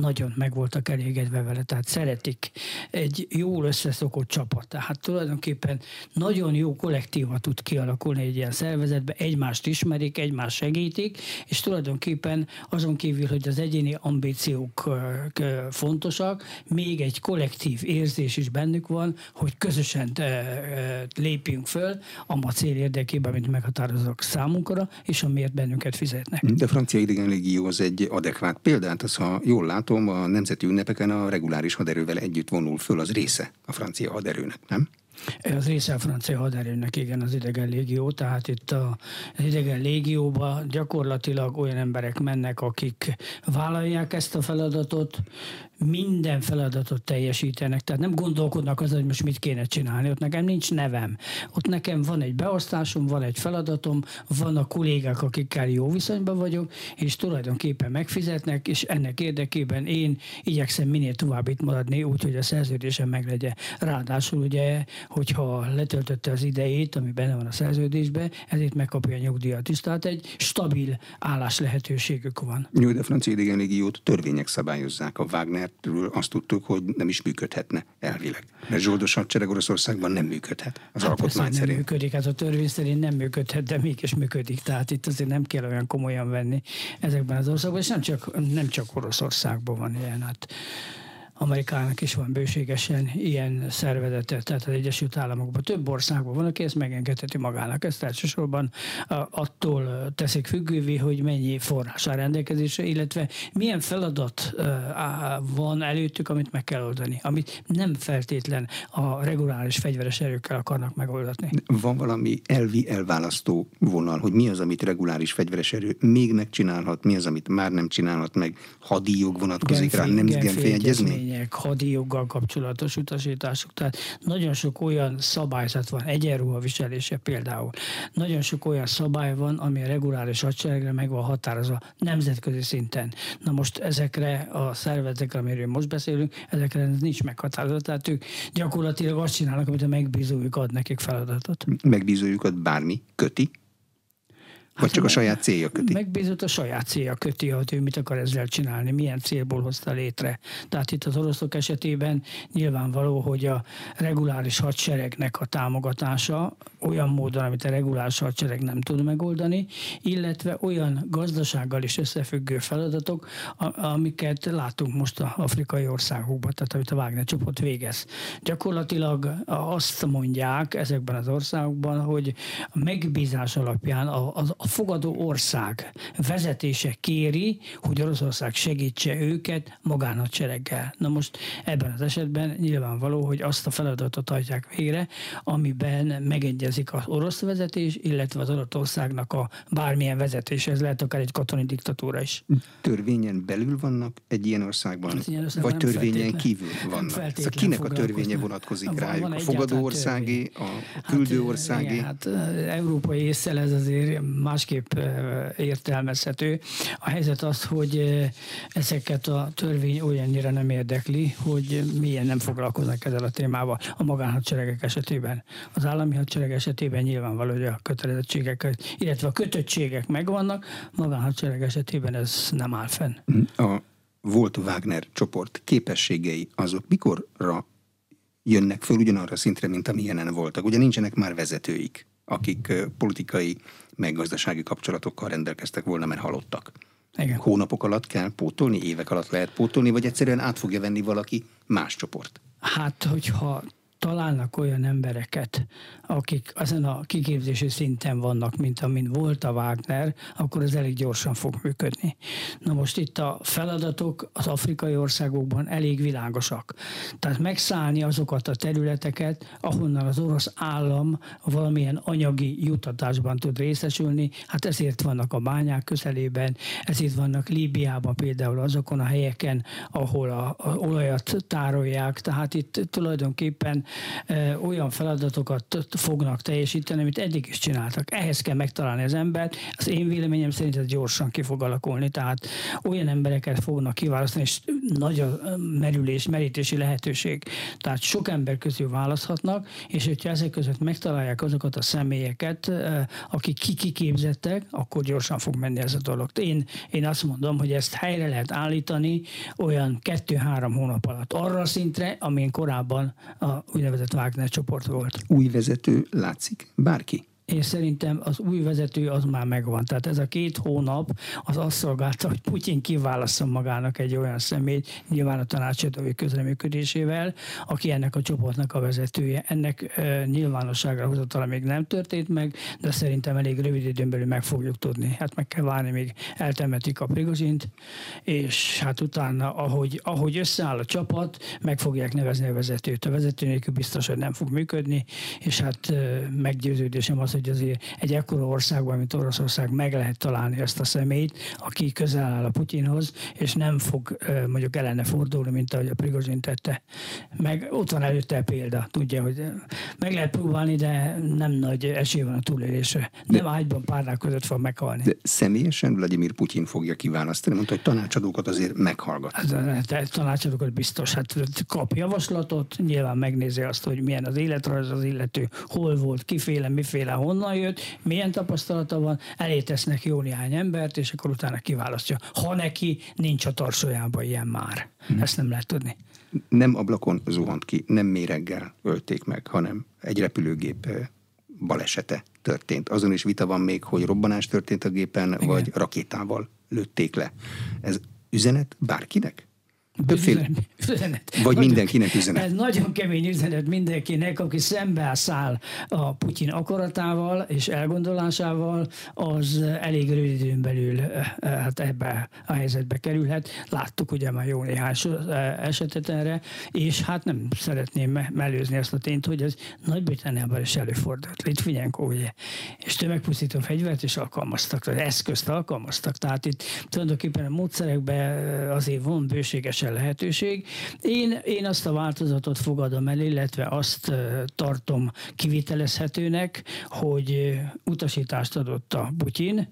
S2: nagyon meg voltak elégedve vele, tehát szeretik egy jól összeszokott csapat. Tehát tulajdonképpen nagyon jó kollektíva tud kialakulni egy ilyen szervezetbe, egymást ismerik, egymást segítik, és tulajdonképpen azon kívül, hogy az egyéni ambíciók fontosak, még egy kollektív érzés is bennük van, hogy közösen lépjünk föl a cél érdekében, amit meghatározok számunkra, és amiért bennünket fizetnek.
S1: De a francia idegenlégió az egy adekvát példát, az ha jól lát, látom, a nemzeti ünnepeken a reguláris haderővel együtt vonul föl, az része a francia haderőnek, nem?
S2: Az része a francia haderőnek, igen, az idegen légió, tehát itt a, az idegen légióba gyakorlatilag olyan emberek mennek, akik vállalják ezt a feladatot, minden feladatot teljesítenek, tehát nem gondolkodnak azon, hogy most mit kéne csinálni. Ott nekem nincs nevem. Ott nekem van egy beosztásom, van egy feladatom, van a kollégák, akikkel jó viszonyban vagyok, és tulajdonképpen megfizetnek, és ennek érdekében én igyekszem minél tovább itt maradni, úgyhogy a szerződésem meglegye. Ráadásul ugye, hogyha letöltötte az idejét, ami benne van a szerződésben, ezért megkapja a nyugdíjat is. Tehát egy stabil állás lehetőségük van.
S1: Jó, de francia légiót törvények szabályozzák. A Wagner mert azt tudtuk, hogy nem is működhetne elvileg. Mert zsoldos hadsereg Oroszországban nem működhet az hát alkotmány szerint.
S2: Nem működik, hát a törvény szerint nem működhet, de mégis működik. Tehát itt azért nem kell olyan komolyan venni ezekben az országban, és nem csak, nem csak Oroszországban van ilyen. Hát Amerikának is van bőségesen ilyen szervezete, tehát az Egyesült Államokban több országban van, aki ezt megengedheti magának. Ezt elsősorban attól teszik függővé, hogy mennyi forrás áll rendelkezésre, illetve milyen feladat van előttük, amit meg kell oldani, amit nem feltétlen a reguláris fegyveres erőkkel akarnak megoldatni.
S1: Van valami elvi elválasztó vonal, hogy mi az, amit reguláris fegyveres erő még megcsinálhat, mi az, amit már nem csinálhat meg, hadíjog vonatkozik Genfi, rá, nem Genfi egyezmény?
S2: Törvények, hadi kapcsolatos utasítások. Tehát nagyon sok olyan szabályzat van, egyenruha viselése például. Nagyon sok olyan szabály van, ami a reguláris hadseregre meg van határozva nemzetközi szinten. Na most ezekre a szervezetekre, amiről most beszélünk, ezekre nincs meghatározva. Tehát ők gyakorlatilag azt csinálnak, amit a megbízójuk ad nekik feladatot.
S1: Megbízójukat bármi köti? Vagy csak a saját célja köti?
S2: Megbízott a saját célja köti, hogy ő mit akar ezzel csinálni, milyen célból hozta létre. Tehát itt az oroszok esetében nyilvánvaló, hogy a reguláris hadseregnek a támogatása olyan módon, amit a reguláris hadsereg nem tud megoldani, illetve olyan gazdasággal is összefüggő feladatok, amiket látunk most az afrikai országokban, tehát amit a Wagner csoport végez. Gyakorlatilag azt mondják ezekben az országokban, hogy a megbízás alapján az, a fogadó ország vezetése kéri, hogy Oroszország segítse őket magánhadsereggel. Na most ebben az esetben nyilvánvaló, hogy azt a feladatot adják végre, amiben megegyezik az orosz vezetés, illetve az Oroszországnak a bármilyen vezetés. Ez lehet akár egy katonai diktatúra is.
S1: Törvényen belül vannak egy ilyen országban, hát, ilyen vagy törvényen kívül vannak? Szóval kinek a törvénye vonatkozik van, rájuk? Van a fogadó országé, a küldő hát, országé? Igen,
S2: hát európai észsel ez azért már másképp értelmezhető. A helyzet az, hogy ezeket a törvény olyannyira nem érdekli, hogy milyen nem foglalkoznak ezzel a témával a magánhadseregek esetében. Az állami hadsereg esetében nyilvánvaló, hogy a kötelezettségek, illetve a kötöttségek megvannak, magánhadsereg esetében ez nem áll fenn.
S1: A volt Wagner csoport képességei azok mikorra jönnek föl ugyanarra szintre, mint amilyenen voltak. Ugye nincsenek már vezetőik, akik politikai meg gazdasági kapcsolatokkal rendelkeztek volna, mert halottak. Igen. Hónapok alatt kell pótolni, évek alatt lehet pótolni, vagy egyszerűen át fogja venni valaki más csoport?
S2: Hát, hogyha találnak olyan embereket, akik ezen a kiképzési szinten vannak, mint amin volt a Wagner, akkor ez elég gyorsan fog működni. Na most itt a feladatok az afrikai országokban elég világosak. Tehát megszállni azokat a területeket, ahonnan az orosz állam valamilyen anyagi jutatásban tud részesülni, hát ezért vannak a bányák közelében, ezért vannak Líbiában például azokon a helyeken, ahol a, a olajat tárolják, tehát itt tulajdonképpen olyan feladatokat fognak teljesíteni, amit eddig is csináltak. Ehhez kell megtalálni az embert. Az én véleményem szerint ez gyorsan ki fog alakulni, tehát olyan embereket fognak kiválasztani, és nagy a merülés, merítési lehetőség. Tehát sok ember közül választhatnak, és hogyha ezek között megtalálják azokat a személyeket, akik kiképzettek, akkor gyorsan fog menni ez a dolog. Én, én azt mondom, hogy ezt helyre lehet állítani olyan kettő-három hónap alatt. Arra szintre, amin korábban a úgynevezett Wagner csoport volt.
S1: Új vezető látszik? Bárki?
S2: És szerintem az új vezető az már megvan. Tehát ez a két hónap az azt szolgálta, hogy Putyin kiválasszon magának egy olyan személyt, nyilván a tanácsadói közreműködésével, aki ennek a csoportnak a vezetője. Ennek e, nyilvánosságra hozatala még nem történt meg, de szerintem elég rövid időn belül meg fogjuk tudni. Hát meg kell várni, még eltemetik a Prigozsint, és hát utána, ahogy, ahogy összeáll a csapat, meg fogják nevezni a vezetőt. A vezető nélkül biztos, hogy nem fog működni, és hát e, meggyőződésem az, hogy azért egy ekkora országban, mint Oroszország meg lehet találni ezt a személyt, aki közel áll a Putyinhoz, és nem fog mondjuk ellene fordulni, mint ahogy a Prigozsin tette. Meg ott van előtte a példa, tudja, hogy meg lehet próbálni, de nem nagy esély van a túlélésre. De, nem ágyban párnák között fog meghalni. De
S1: személyesen Vladimir Putyin fogja kiválasztani, mondta, hogy tanácsadókat azért meghallgat.
S2: Hát, tanácsadókat biztos, hát kap javaslatot, nyilván megnézi azt, hogy milyen az életrajz az illető, hol volt, kiféle, miféle, honnan jött, milyen tapasztalata van, elé tesznek jó néhány embert, és akkor utána kiválasztja. Ha neki nincs a tarsójában ilyen már. Hmm. Ezt nem lehet tudni.
S1: Nem ablakon zuhant ki, nem méreggel ölték meg, hanem egy repülőgép balesete történt. Azon is vita van még, hogy robbanás történt a gépen, Igen. vagy rakétával lőtték le. Ez üzenet bárkinek?
S2: Többféle. Üzenet.
S1: Vagy nagyon, mindenkinek üzenet.
S2: Ez nagyon kemény üzenet mindenkinek, aki szembeszáll a Putyin akaratával és elgondolásával, az elég rövid időn belül eh, hát ebbe a helyzetbe kerülhet. Láttuk ugye már jó néhány eh, esetet erre, és hát nem szeretném mellőzni azt a tényt, hogy ez Nagy-Britanniában is előfordult. Litvinenko, ugye, és tömegpusztító fegyvert is alkalmaztak, az eszközt alkalmaztak. Tehát itt tulajdonképpen a módszerekben eh, azért van bőségesen nincsen lehetőség. Én, én azt a változatot fogadom el, illetve azt tartom kivitelezhetőnek, hogy utasítást adott a Putyin,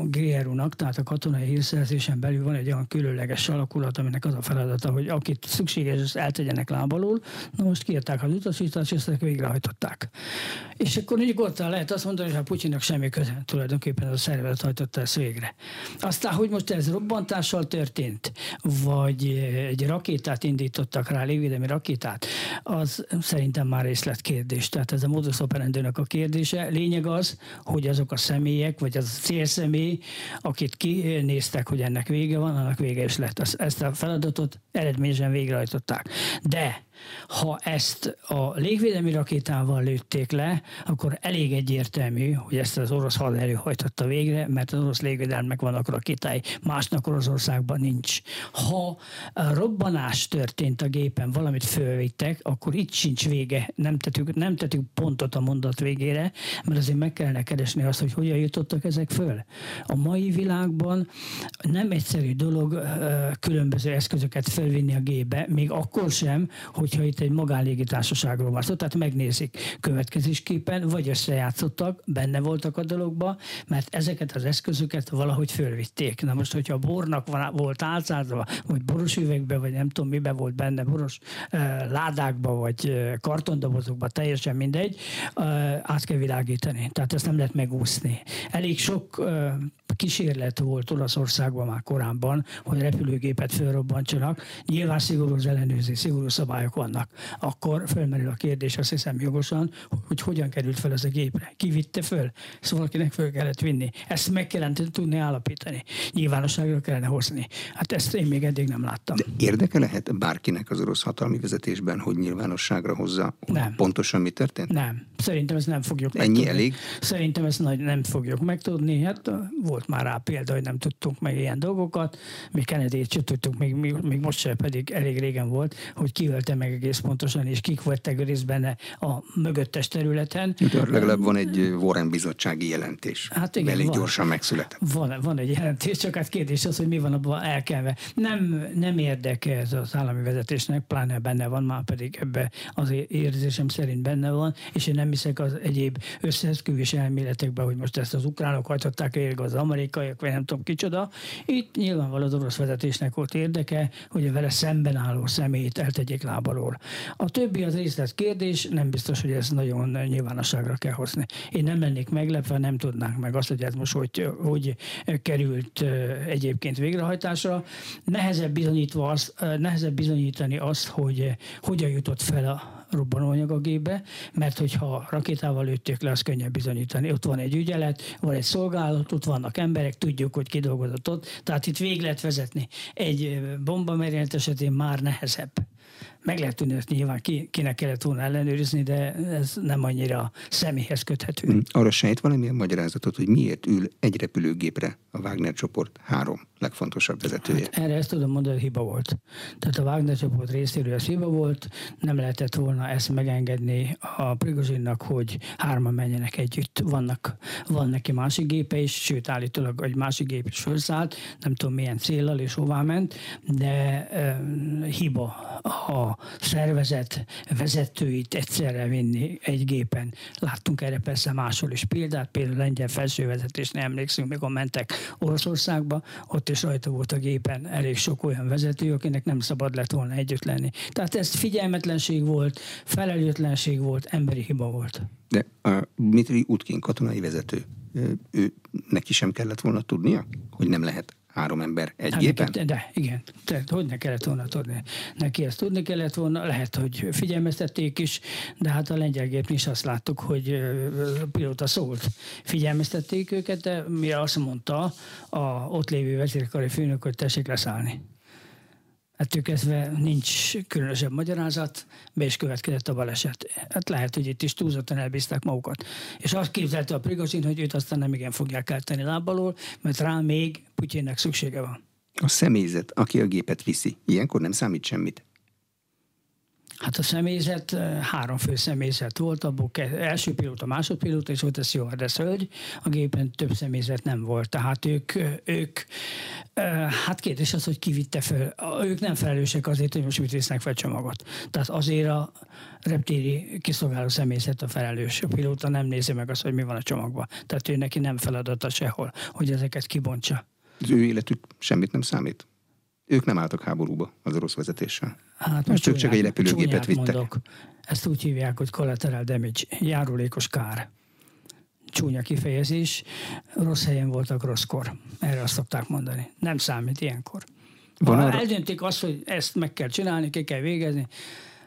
S2: a GRU-nak, tehát a katonai hírszerzésen belül van egy olyan különleges alakulat, aminek az a feladata, hogy akit szükséges, azt eltegyenek lábalól. Na most kiadták az utasítást, és ezt végrehajtották. És akkor nyugodtan lehet azt mondani, hogy a Putyinnak semmi köze, tulajdonképpen az a szervezet hajtotta ezt végre. Aztán, hogy most ez robbantással történt, vagy egy rakétát indítottak rá, légvédelmi rakétát, az szerintem már részletkérdés. Tehát ez a modus operandőnek a kérdése. Lényeg az, hogy azok a személyek, vagy az a célszemély, akit kinéztek, hogy ennek vége van, annak vége is lett. Ezt a feladatot eredményesen végrehajtották. De ha ezt a légvédelmi rakétával lőtték le, akkor elég egyértelmű, hogy ezt az orosz haderő hajtotta végre, mert az orosz légvédelmek vannak rakétái, másnak Oroszországban nincs. Ha robbanás történt a gépen, valamit fölvittek, akkor itt sincs vége, nem tettük, nem tettük pontot a mondat végére, mert azért meg kellene keresni azt, hogy hogyan jutottak ezek föl. A mai világban nem egyszerű dolog különböző eszközöket felvinni a gépbe, még akkor sem, hogy hogyha itt egy magánlégitársaságról van szó, tehát megnézik következésképpen, vagy összejátszottak, benne voltak a dologba, mert ezeket az eszközöket valahogy fölvitték. Na most, hogyha a bornak van, volt álcázva, vagy boros üvegbe, vagy nem tudom mibe volt benne, boros uh, ládákba, vagy uh, kartondobozokba, teljesen mindegy, uh, át kell világítani. Tehát ezt nem lehet megúszni. Elég sok kísérlet volt Olaszországban már korábban, hogy repülőgépet felrobbantsanak. Nyilván szigorú az ellenőrzés, szigorú szabályok vannak. Akkor felmerül a kérdés, azt hiszem jogosan, hogy hogyan került fel ez a gépre. Ki vitte föl? Ezt valakinek föl kellett vinni. Ezt meg kellene tudni állapítani. Nyilvánosságra kellene hozni. Hát ezt én még eddig nem láttam.
S1: De érdeke lehet bárkinek az orosz hatalmi vezetésben, hogy nyilvánosságra hozza
S2: nem.
S1: pontosan mi történt?
S2: Nem. Szerintem ezt nem fogjuk
S1: Ennyi megtudni. elég?
S2: Szerintem ezt nagy, nem fogjuk megtudni. Hát volt már rá példa, hogy nem tudtunk meg ilyen dolgokat. Mi kennedy se tudtuk, még, még, most se pedig elég régen volt, hogy ki meg egész pontosan, és kik voltak részt benne a mögöttes területen.
S1: De legalább van egy Warren bizottsági jelentés. Hát igen, elég van, gyorsan megszületett.
S2: Van, van egy jelentés, csak hát kérdés az, hogy mi van abban elkelve. Nem, nem érdeke ez az állami vezetésnek, pláne benne van, már pedig ebbe az érzésem szerint benne van, és én nem hiszek az egyéb összeesküvés elméletekbe, hogy most ezt az ukránok hajtották végig, az amerikaiak, vagy nem tudom kicsoda. Itt nyilvánvalóan az orosz vezetésnek volt érdeke, hogy a vele szemben álló szemét eltegyék lábalól. A többi az részlet kérdés, nem biztos, hogy ez nagyon nyilvánosságra kell hozni. Én nem lennék meglepve, nem tudnánk meg azt, hogy ez most hogy, hogy került egyébként végrehajtásra. Nehezebb, bizonyítva azt, nehezebb bizonyítani azt, hogy hogyan jutott fel a robbanóanyag a gépbe, mert hogyha rakétával lőtték le, az könnyebb bizonyítani. Ott van egy ügyelet, van egy szolgálat, ott vannak emberek, tudjuk, hogy ki dolgozott ott, tehát itt végig lehet vezetni. Egy bomba esetén már nehezebb meg lehet tudni, hogy nyilván ki, kinek kellett volna ellenőrizni, de ez nem annyira személyhez köthető. Hmm.
S1: Arra sejt valamilyen magyarázatot, hogy miért ül egy repülőgépre a Wagner csoport három legfontosabb vezetője? Hát
S2: erre ezt tudom mondani, hogy hiba volt. Tehát a Wagner csoport részéről ez hiba volt, nem lehetett volna ezt megengedni a Prigozsinnak, hogy hárman menjenek együtt. Vannak, van neki másik gépe is, sőt állítólag egy másik gép is felszállt, nem tudom milyen célral és hová ment, de e, hiba a szervezet vezetőit egyszerre vinni egy gépen. Láttunk erre persze máshol is példát, például lengyel felsővezetésnél emlékszünk, mikor mentek Oroszországba, ott is rajta volt a gépen elég sok olyan vezető, akinek nem szabad lett volna együtt lenni. Tehát ez figyelmetlenség volt, felelőtlenség volt, emberi hiba volt.
S1: De a Dmitri Utkin katonai vezető, ő neki sem kellett volna tudnia, hogy nem lehet három ember egy hát gépen?
S2: Neki, de igen, tehát hogy ne kellett volna tudni. Neki ezt tudni kellett volna, lehet, hogy figyelmeztették is, de hát a lengyel gép is azt láttuk, hogy a pilóta szólt. Figyelmeztették őket, de mire azt mondta a ott lévő vezérkari főnök, hogy tessék leszállni. Ettől kezdve nincs különösebb magyarázat, be is következett a baleset. Hát lehet, hogy itt is túlzottan elbízták magukat. És azt képzelte a Prigozsin, hogy őt aztán nem igen fogják eltenni lábalól, mert rá még Putyinnek szüksége van.
S1: A személyzet, aki a gépet viszi, ilyenkor nem számít semmit?
S2: Hát a személyzet, három fő személyzet volt, abból első pilóta, másodpilóta, és volt a stewardess hölgy, a gépen több személyzet nem volt. Tehát ők, ők hát kérdés az, hogy kivitte fel. Ők nem felelősek azért, hogy most mit visznek fel csomagot. Tehát azért a reptéri kiszolgáló személyzet a felelős. A pilóta nem nézi meg azt, hogy mi van a csomagban. Tehát ő neki nem feladata sehol, hogy ezeket kibontsa.
S1: Az ő életük semmit nem számít? Ők nem álltak háborúba az orosz vezetéssel.
S2: Hát most ők csak egy repülőgépet vittek. Mondok. Ezt úgy hívják, hogy collateral damage, járulékos kár. Csúnya kifejezés. Rossz helyen voltak rosszkor. Erre azt szokták mondani. Nem számít ilyenkor. Van ha arra... eldöntik azt, hogy ezt meg kell csinálni, ki kell végezni,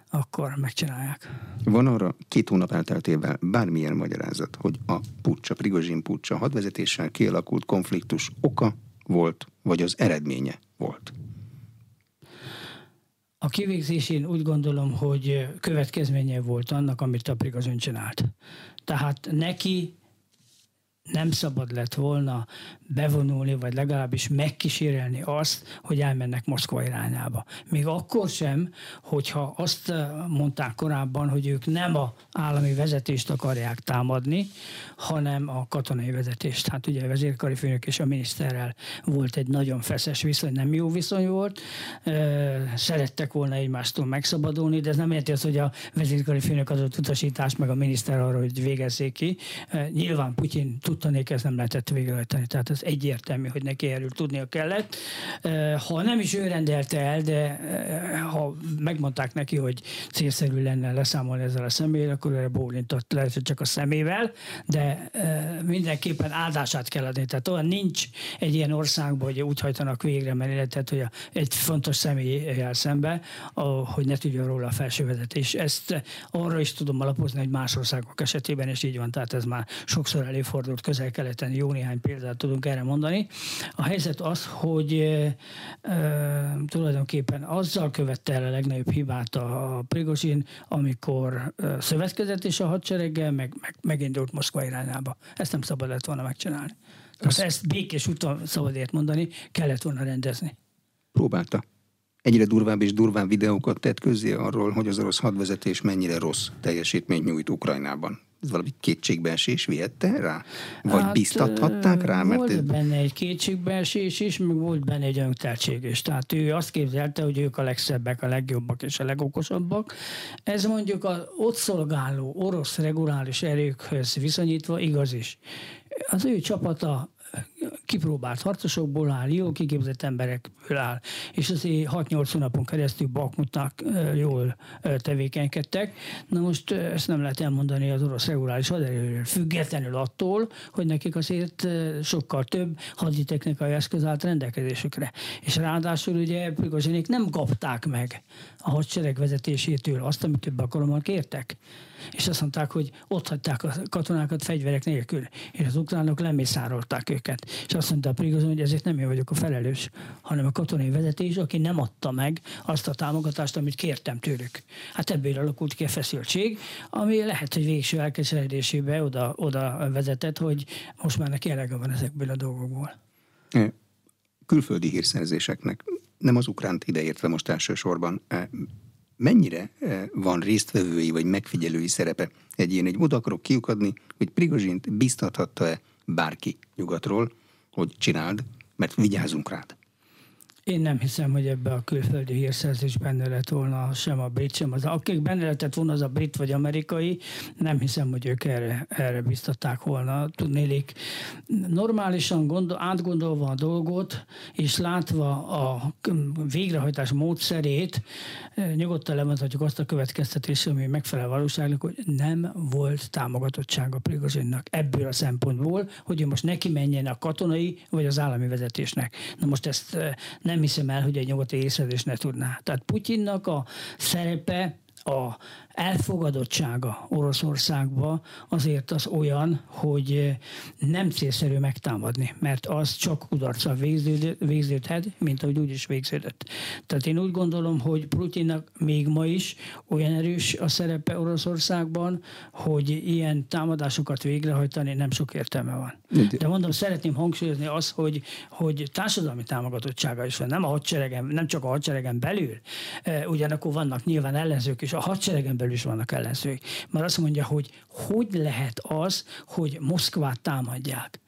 S2: akkor megcsinálják.
S1: Van arra két hónap elteltével bármilyen magyarázat, hogy a pucsa, Prigozsin pucsa hadvezetéssel kialakult konfliktus oka volt, vagy az eredménye volt?
S2: A kivégzésén úgy gondolom, hogy következménye volt annak, amit a Prigazon csinált. Tehát neki nem szabad lett volna bevonulni, vagy legalábbis megkísérelni azt, hogy elmennek Moszkva irányába. Még akkor sem, hogyha azt eh, mondták korábban, hogy ők nem a állami vezetést akarják támadni, hanem a katonai vezetést. Hát ugye a vezérkari főnök és a miniszterrel volt egy nagyon feszes viszony, nem jó viszony volt. Eh, szerettek volna egymástól megszabadulni, de ez nem érti az, hogy a vezérkari főnök adott utasítást, meg a miniszter arra, hogy végezzék ki. Eh, nyilván Putyin tud Ezúttal ez nem lehetett végrehajtani, tehát ez egyértelmű, hogy neki erről tudnia kellett. Ha nem is ő rendelte el, de ha megmondták neki, hogy célszerű lenne leszámolni ezzel a személyel, akkor erre bólintott, lehet, hogy csak a szemével, de mindenképpen áldását kell adni. Tehát olyan nincs egy ilyen országban, hogy úgy hajtanak végre mert hogy egy fontos személyel szembe, hogy ne tudjon róla a felsővezetés. Ezt arra is tudom alapozni, hogy más országok esetében is így van, tehát ez már sokszor előfordult közel-keleten, jó néhány példát tudunk erre mondani. A helyzet az, hogy e, e, tulajdonképpen azzal követte el a legnagyobb hibát a Prigozsin, amikor e, szövetkezett és a hadsereggel, meg, meg megindult Moszkva irányába. Ezt nem szabad lett volna megcsinálni. Azt ezt békés úton szabadért mondani, kellett volna rendezni.
S1: Próbálta. Egyre durvább és durvább videókat tett közzé arról, hogy az orosz hadvezetés mennyire rossz teljesítményt nyújt Ukrajnában ez valami kétségbeesés vihette rá? Vagy hát, biztathatták rá?
S2: Mert volt ez... benne egy kétségbeesés is, meg volt benne egy önteltség is. Tehát ő azt képzelte, hogy ők a legszebbek, a legjobbak és a legokosabbak. Ez mondjuk az ott szolgáló orosz reguláris erőkhöz viszonyítva igaz is. Az ő csapata kipróbált harcosokból áll, jól kiképzett emberekből áll, és azért 6-8 hónapon keresztül Bakmutnak jól tevékenykedtek. Na most ezt nem lehet elmondani az orosz reguláris haderőről, függetlenül attól, hogy nekik azért sokkal több haditechnikai eszköz állt rendelkezésükre. És ráadásul ugye Prigozsinék nem kapták meg a hadsereg vezetésétől azt, amit több alkalommal kértek és azt mondták, hogy ott hagyták a katonákat fegyverek nélkül, és az ukránok lemészárolták őket. És azt mondta a Prigozon, hogy ezért nem én vagyok a felelős, hanem a katonai vezetés, aki nem adta meg azt a támogatást, amit kértem tőlük. Hát ebből alakult ki a feszültség, ami lehet, hogy végső elkeseredésébe oda, oda vezetett, hogy most már neki elege van ezekből a dolgokból.
S1: Külföldi hírszerzéseknek, nem az ukránt ideértve most elsősorban, mennyire eh, van résztvevői vagy megfigyelői szerepe egy ilyen, egy oda akarok kiukadni, hogy Prigozsint biztathatta-e bárki nyugatról, hogy csináld, mert vigyázunk rád.
S2: Én nem hiszem, hogy ebbe a külföldi hírszerzés benne lett volna sem a brit, sem az. Akik benne lehetett volna az a brit vagy amerikai, nem hiszem, hogy ők erre, erre biztatták volna. Tudnélik, normálisan gondol, átgondolva a dolgot, és látva a végrehajtás módszerét, nyugodtan levonhatjuk azt a következtetést, ami megfelel valóságnak, hogy nem volt támogatottsága Prigozsinnak ebből a szempontból, hogy ő most neki menjen a katonai vagy az állami vezetésnek. Na most ezt nem nem hiszem el, hogy egy nyugati észlelés ne tudná. Tehát Putyinnak a szerepe a elfogadottsága Oroszországba azért az olyan, hogy nem célszerű megtámadni, mert az csak kudarccal végződhet, mint ahogy úgy is végződött. Tehát én úgy gondolom, hogy Putyinnak még ma is olyan erős a szerepe Oroszországban, hogy ilyen támadásokat végrehajtani nem sok értelme van. De mondom, szeretném hangsúlyozni azt, hogy, hogy társadalmi támogatottsága is van, nem a hadseregen, nem csak a hadseregen belül, ugyanakkor vannak nyilván ellenzők is a hadseregen belül is vannak ellenzők. Mert azt mondja, hogy hogy lehet az, hogy Moszkvát támadják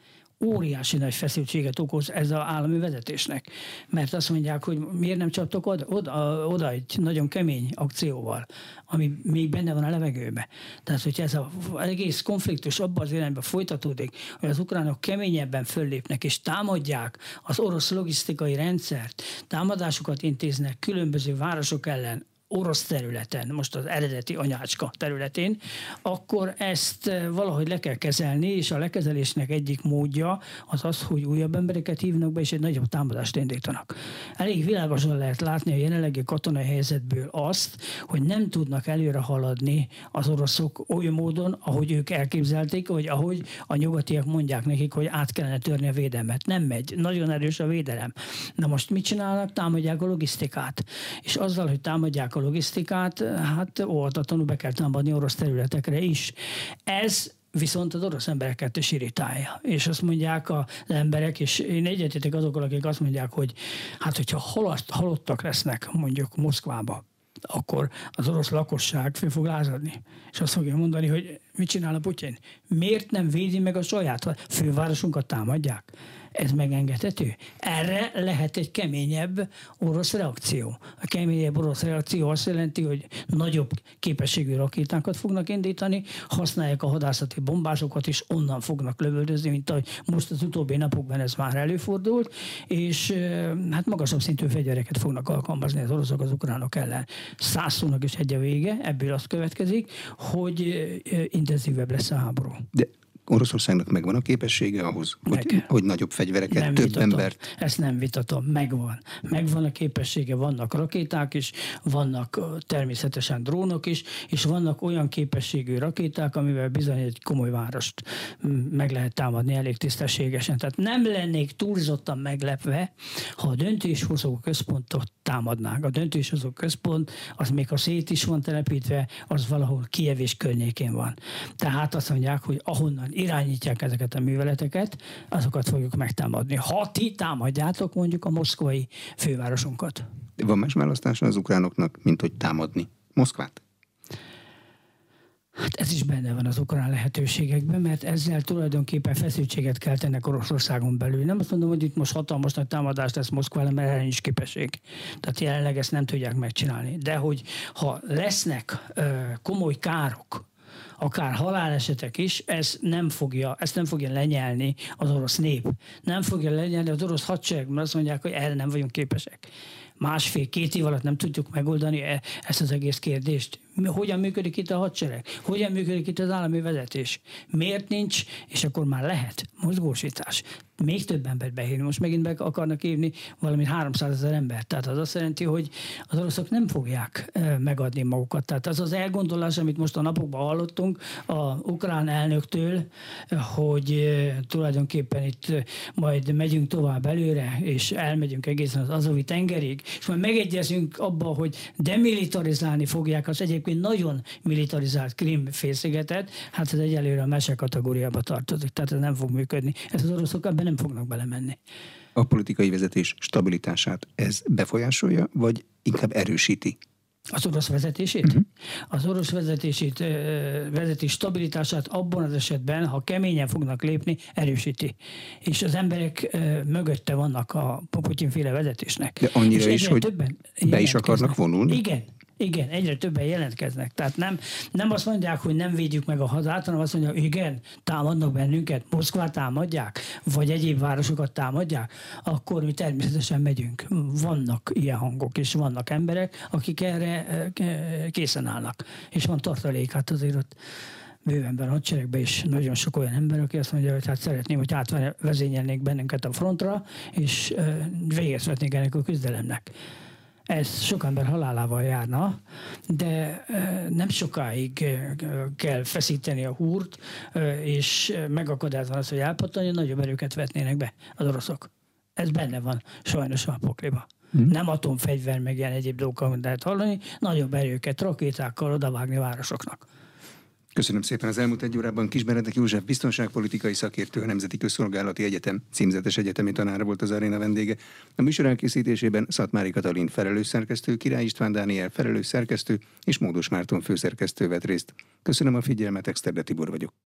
S2: óriási nagy feszültséget okoz ez az állami vezetésnek. Mert azt mondják, hogy miért nem csaptok oda, oda, oda egy nagyon kemény akcióval, ami még benne van a levegőben. Tehát, hogy ez az egész konfliktus abban az irányba folytatódik, hogy az ukránok keményebben föllépnek és támadják az orosz logisztikai rendszert, támadásokat intéznek különböző városok ellen, orosz területen, most az eredeti anyácska területén, akkor ezt eh, valahogy le kell kezelni, és a lekezelésnek egyik módja az az, hogy újabb embereket hívnak be, és egy nagyobb támadást indítanak. Elég világosan lehet látni a jelenlegi katonai helyzetből azt, hogy nem tudnak előre haladni az oroszok olyan módon, ahogy ők elképzelték, vagy ahogy a nyugatiak mondják nekik, hogy át kellene törni a védelmet. Nem megy. Nagyon erős a védelem. Na most mit csinálnak? Támadják a logisztikát. És azzal, hogy támadják a logisztikát, hát óvatatlanul be kell támadni orosz területekre is. Ez viszont az orosz embereket is irritálja. És azt mondják az emberek, és én egyetetek azokkal, akik azt mondják, hogy hát hogyha halott, halottak lesznek mondjuk Moszkvába, akkor az orosz lakosság fel fog lázadni. És azt fogja mondani, hogy mit csinál a Putyin? Miért nem védi meg a saját fővárosunkat támadják? Ez megengedhető? Erre lehet egy keményebb orosz reakció. A keményebb orosz reakció azt jelenti, hogy nagyobb képességű rakétákat fognak indítani, használják a hadászati bombásokat, és onnan fognak lövöldözni, mint ahogy most az utóbbi napokban ez már előfordult, és hát magasabb szintű fegyvereket fognak alkalmazni az oroszok az ukránok ellen. Százszónak is egy a vége, ebből azt következik, hogy intenzívebb lesz a háború.
S1: De Oroszországnak megvan a képessége ahhoz, hogy, hogy nagyobb fegyvereket, nem több vitatom. embert?
S2: Ezt nem vitatom, megvan. Megvan a képessége, vannak rakéták is, vannak természetesen drónok is, és vannak olyan képességű rakéták, amivel bizony egy komoly várost meg lehet támadni elég tisztességesen. Tehát nem lennék túlzottan meglepve, ha a döntéshozó központot támadnák. A döntéshozó központ, az még a szét is van telepítve, az valahol Kiev és környékén van. Tehát azt mondják, hogy ahonnan irányítják ezeket a műveleteket, azokat fogjuk megtámadni. Ha ti támadjátok mondjuk a moszkvai fővárosunkat.
S1: Van más választása az ukránoknak, mint hogy támadni Moszkvát?
S2: Hát ez is benne van az ukrán lehetőségekben, mert ezzel tulajdonképpen feszültséget kell tennek Oroszországon belül. Nem azt mondom, hogy itt most hatalmas nagy támadást lesz Moszkva, mert erre nincs képesség. Tehát jelenleg ezt nem tudják megcsinálni. De hogy ha lesznek ö, komoly károk akár halálesetek is, ez nem fogja, ezt nem fogja lenyelni az orosz nép. Nem fogja lenyelni az orosz hadsereg, mert azt mondják, hogy erre nem vagyunk képesek. Másfél-két év alatt nem tudjuk megoldani e- ezt az egész kérdést hogyan működik itt a hadsereg, hogyan működik itt az állami vezetés, miért nincs, és akkor már lehet mozgósítás. Még több embert behívni. Most megint be akarnak írni valami 300 ezer embert. Tehát az azt jelenti, hogy az oroszok nem fogják megadni magukat. Tehát az az elgondolás, amit most a napokban hallottunk a ukrán elnöktől, hogy tulajdonképpen itt majd megyünk tovább előre, és elmegyünk egészen az Azovi tengerig, és majd megegyezünk abba, hogy demilitarizálni fogják az egyébként egyébként nagyon militarizált Krim félszigetet, hát ez egyelőre a mese kategóriába tartozik, tehát ez nem fog működni. Ez az oroszok ebben nem fognak belemenni.
S1: A politikai vezetés stabilitását ez befolyásolja, vagy inkább erősíti?
S2: Az orosz vezetését? Uh-huh. Az orosz vezetését, vezetés stabilitását abban az esetben, ha keményen fognak lépni, erősíti. És az emberek mögötte vannak a Putyin-féle vezetésnek.
S1: De annyira és is, hogy be is akarnak vonulni?
S2: Igen, igen, egyre többen jelentkeznek. Tehát nem, nem azt mondják, hogy nem védjük meg a hazát, hanem azt mondják, igen, támadnak bennünket, Moszkvát támadják, vagy egyéb városokat támadják, akkor mi természetesen megyünk. Vannak ilyen hangok, és vannak emberek, akik erre eh, készen állnak. És van tartalék, hát azért ott bővenben a hadseregben is nagyon sok olyan ember, aki azt mondja, hogy hát szeretném, hogy átvezényelnék bennünket a frontra, és eh, véget ennek a küzdelemnek ez sok ember halálával járna, de nem sokáig kell feszíteni a húrt, és megakadályozni az, hogy elpattanjon, nagyobb erőket vetnének be az oroszok. Ez benne van sajnos a pokliba. Hmm. Nem atomfegyver, meg ilyen egyéb dolgokat lehet hallani, nagyobb erőket, rakétákkal odavágni városoknak.
S1: Köszönöm szépen az elmúlt egy órában. Kis József biztonságpolitikai szakértő, a Nemzeti Közszolgálati Egyetem címzetes egyetemi tanára volt az aréna vendége. A műsor elkészítésében Szatmári Katalin felelős szerkesztő, Király István Dániel felelős szerkesztő és Módos Márton főszerkesztő vett részt. Köszönöm a figyelmet, Exterde Tibor vagyok.